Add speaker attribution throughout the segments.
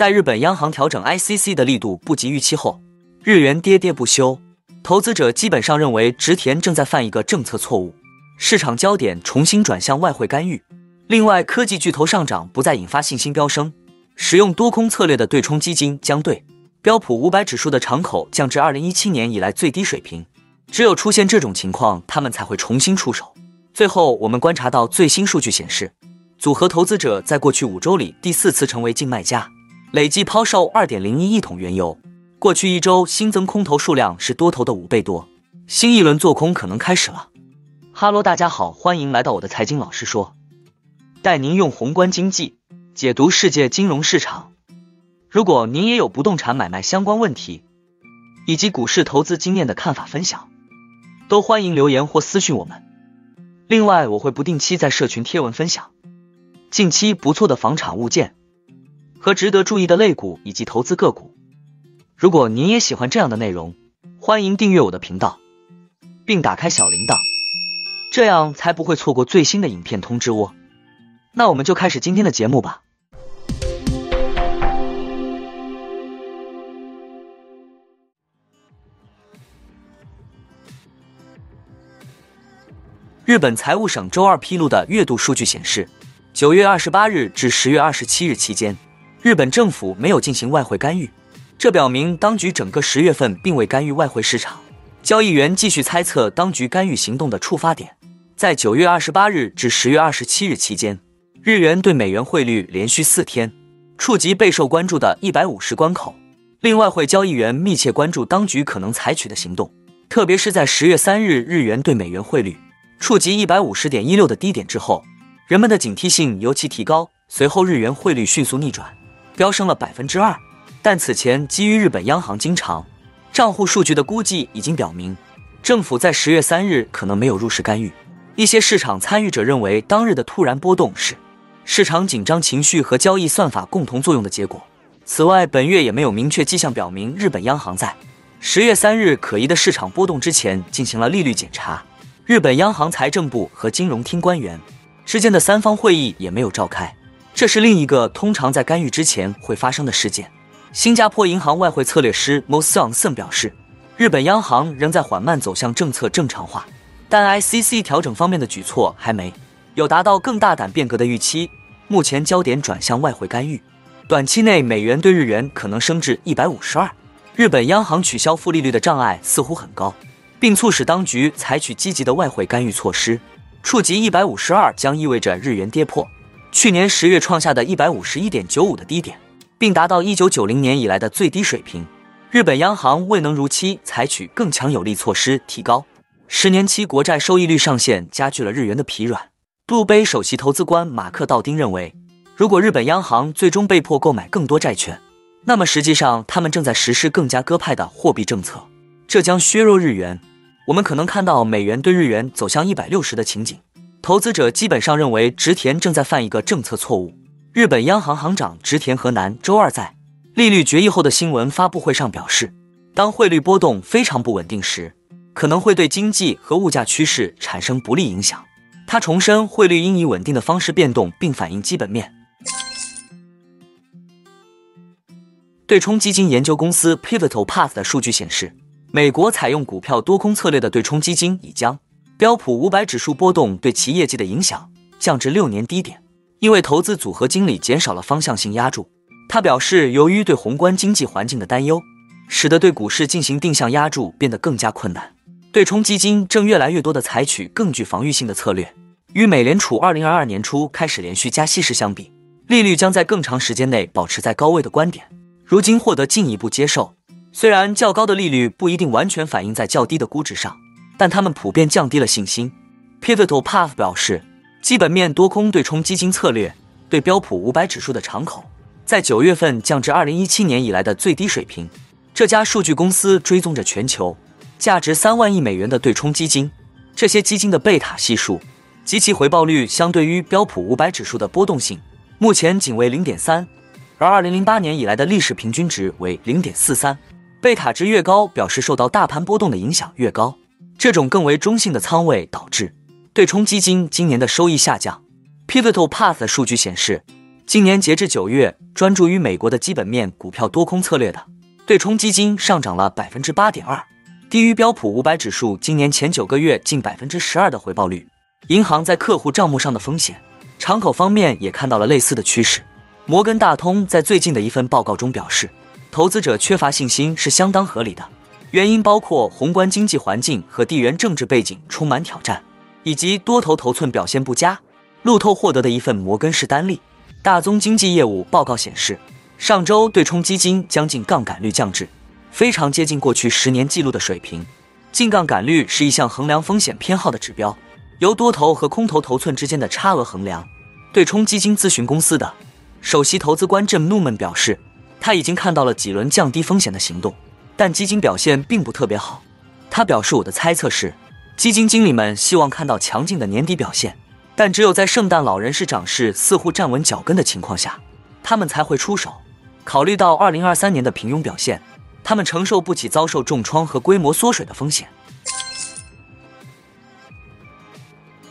Speaker 1: 在日本央行调整 ICC 的力度不及预期后，日元跌跌不休，投资者基本上认为植田正在犯一个政策错误，市场焦点重新转向外汇干预。另外，科技巨头上涨不再引发信心飙升，使用多空策略的对冲基金将对标普五百指数的敞口降至二零一七年以来最低水平。只有出现这种情况，他们才会重新出手。最后，我们观察到最新数据显示，组合投资者在过去五周里第四次成为净卖家，累计抛售二点零一亿桶原油。过去一周新增空头数量是多头的五倍多，新一轮做空可能开始了。哈喽，大家好，欢迎来到我的财经老师说，带您用宏观经济解读世界金融市场。如果您也有不动产买卖相关问题，以及股市投资经验的看法分享，都欢迎留言或私信我们。另外，我会不定期在社群贴文分享近期不错的房产物件和值得注意的类股以及投资个股。如果您也喜欢这样的内容，欢迎订阅我的频道，并打开小铃铛，这样才不会错过最新的影片通知哦。那我们就开始今天的节目吧。日本财务省周二披露的月度数据显示，九月二十八日至十月二十七日期间，日本政府没有进行外汇干预，这表明当局整个十月份并未干预外汇市场。交易员继续猜测当局干预行动的触发点。在九月二十八日至十月二十七日期间，日元对美元汇率连续四天触及备受关注的一百五十关口，令外汇交易员密切关注当局可能采取的行动，特别是在十月三日日元对美元汇率。触及一百五十点一六的低点之后，人们的警惕性尤其提高。随后，日元汇率迅速逆转，飙升了百分之二。但此前，基于日本央行经常账户数据的估计已经表明，政府在十月三日可能没有入市干预。一些市场参与者认为，当日的突然波动是市场紧张情绪和交易算法共同作用的结果。此外，本月也没有明确迹象表明日本央行在十月三日可疑的市场波动之前进行了利率检查。日本央行、财政部和金融厅官员之间的三方会议也没有召开，这是另一个通常在干预之前会发生的事件。新加坡银行外汇策略师 Mo Sung Sen 表示，日本央行仍在缓慢走向政策正常化，但 ICC 调整方面的举措还没有达到更大胆变革的预期。目前焦点转向外汇干预，短期内美元对日元可能升至一百五十二。日本央行取消负利率的障碍似乎很高。并促使当局采取积极的外汇干预措施。触及一百五十二将意味着日元跌破去年十月创下的一百五十一点九五的低点，并达到一九九零年以来的最低水平。日本央行未能如期采取更强有力措施，提高十年期国债收益率上限，加剧了日元的疲软。杜杯首席投资官马克道丁认为，如果日本央行最终被迫购买更多债券，那么实际上他们正在实施更加鸽派的货币政策，这将削弱日元。我们可能看到美元对日元走向一百六十的情景。投资者基本上认为植田正在犯一个政策错误。日本央行行长植田和南周二在利率决议后的新闻发布会上表示，当汇率波动非常不稳定时，可能会对经济和物价趋势产生不利影响。他重申，汇率应以稳定的方式变动，并反映基本面。对冲基金研究公司 Pivotal Path 的数据显示。美国采用股票多空策略的对冲基金已将标普五百指数波动对其业绩的影响降至六年低点，因为投资组合经理减少了方向性压注。他表示，由于对宏观经济环境的担忧，使得对股市进行定向压注变得更加困难。对冲基金正越来越多地采取更具防御性的策略。与美联储二零二二年初开始连续加息时相比，利率将在更长时间内保持在高位的观点，如今获得进一步接受。虽然较高的利率不一定完全反映在较低的估值上，但他们普遍降低了信心。Pivotal Path 表示，基本面多空对冲基金策略对标普五百指数的敞口在九月份降至二零一七年以来的最低水平。这家数据公司追踪着全球价值三万亿美元的对冲基金，这些基金的贝塔系数及其回报率相对于标普五百指数的波动性目前仅为零点三，而二零零八年以来的历史平均值为零点四三。贝塔值越高，表示受到大盘波动的影响越高。这种更为中性的仓位导致对冲基金今年的收益下降。Pivotal Path 数据显示，今年截至九月，专注于美国的基本面股票多空策略的对冲基金上涨了百分之八点二，低于标普五百指数今年前九个月近百分之十二的回报率。银行在客户账目上的风险敞口方面也看到了类似的趋势。摩根大通在最近的一份报告中表示，投资者缺乏信心是相当合理的，原因包括宏观经济环境和地缘政治背景充满挑战，以及多头头寸表现不佳。路透获得的一份摩根士丹利。大宗经济业务报告显示，上周对冲基金将近杠杆率降至非常接近过去十年记录的水平。净杠杆率是一项衡量风险偏好的指标，由多头和空头头寸之间的差额衡量。对冲基金咨询公司的首席投资官 Jim Newman 表示，他已经看到了几轮降低风险的行动，但基金表现并不特别好。他表示：“我的猜测是，基金经理们希望看到强劲的年底表现。”但只有在圣诞老人式涨势似乎站稳脚跟的情况下，他们才会出手。考虑到二零二三年的平庸表现，他们承受不起遭受重创和规模缩水的风险。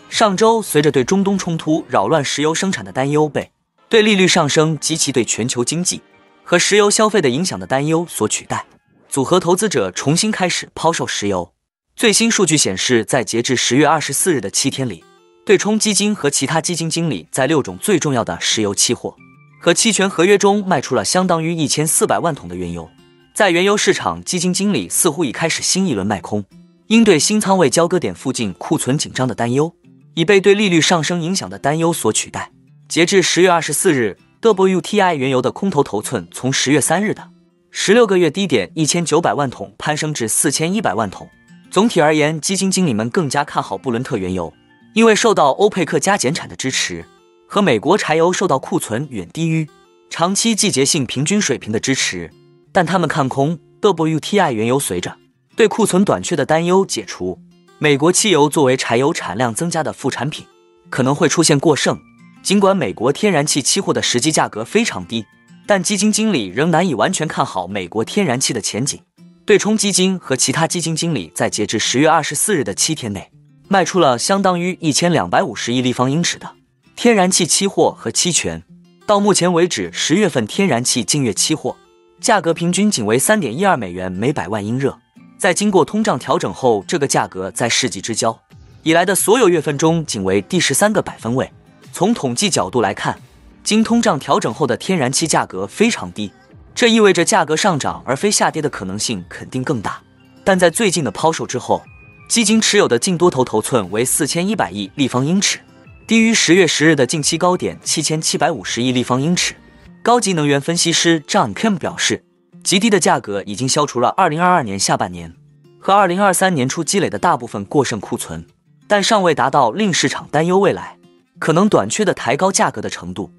Speaker 1: 上周，随着对中东冲突扰乱石油生产的担忧被对利率上升及其对全球经济和石油消费的影响的担忧所取代，组合投资者重新开始抛售石油。最新数据显示，在截至十月二十四日的七天里。对冲基金和其他基金经理在六种最重要的石油期货和期权合约中卖出了相当于一千四百万桶的原油。在原油市场，基金经理似乎已开始新一轮卖空，应对新仓位交割点附近库存紧张的担忧，已被对利率上升影响的担忧所取代。截至十月二十四日，WTI 原油的空头头寸从十月三日的十六个月低点一千九百万桶攀升至四千一百万桶。总体而言，基金经理们更加看好布伦特原油。因为受到欧佩克加减产的支持，和美国柴油受到库存远低于长期季节性平均水平的支持，但他们看空 WTI 原油，随着对库存短缺的担忧解除，美国汽油作为柴油产量增加的副产品可能会出现过剩。尽管美国天然气期货的实际价格非常低，但基金经理仍难以完全看好美国天然气的前景。对冲基金和其他基金经理在截至十月二十四日的七天内。卖出了相当于一千两百五十亿立方英尺的天然气期货和期权。到目前为止，十月份天然气净月期货价格平均仅为三点一二美元每百万英热。在经过通胀调整后，这个价格在世纪之交以来的所有月份中仅为第十三个百分位。从统计角度来看，经通胀调整后的天然气价格非常低，这意味着价格上涨而非下跌的可能性肯定更大。但在最近的抛售之后，基金持有的净多头头寸为四千一百亿立方英尺，低于十月十日的近期高点七千七百五十亿立方英尺。高级能源分析师 John Kim 表示，极低的价格已经消除了二零二二年下半年和二零二三年初积累的大部分过剩库存，但尚未达到令市场担忧未来可能短缺的抬高价格的程度。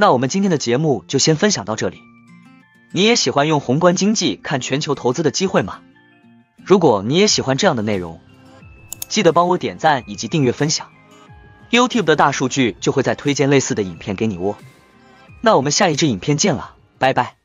Speaker 1: 那我们今天的节目就先分享到这里。你也喜欢用宏观经济看全球投资的机会吗？如果你也喜欢这样的内容，记得帮我点赞以及订阅分享，YouTube 的大数据就会再推荐类似的影片给你哦。那我们下一支影片见了，拜拜。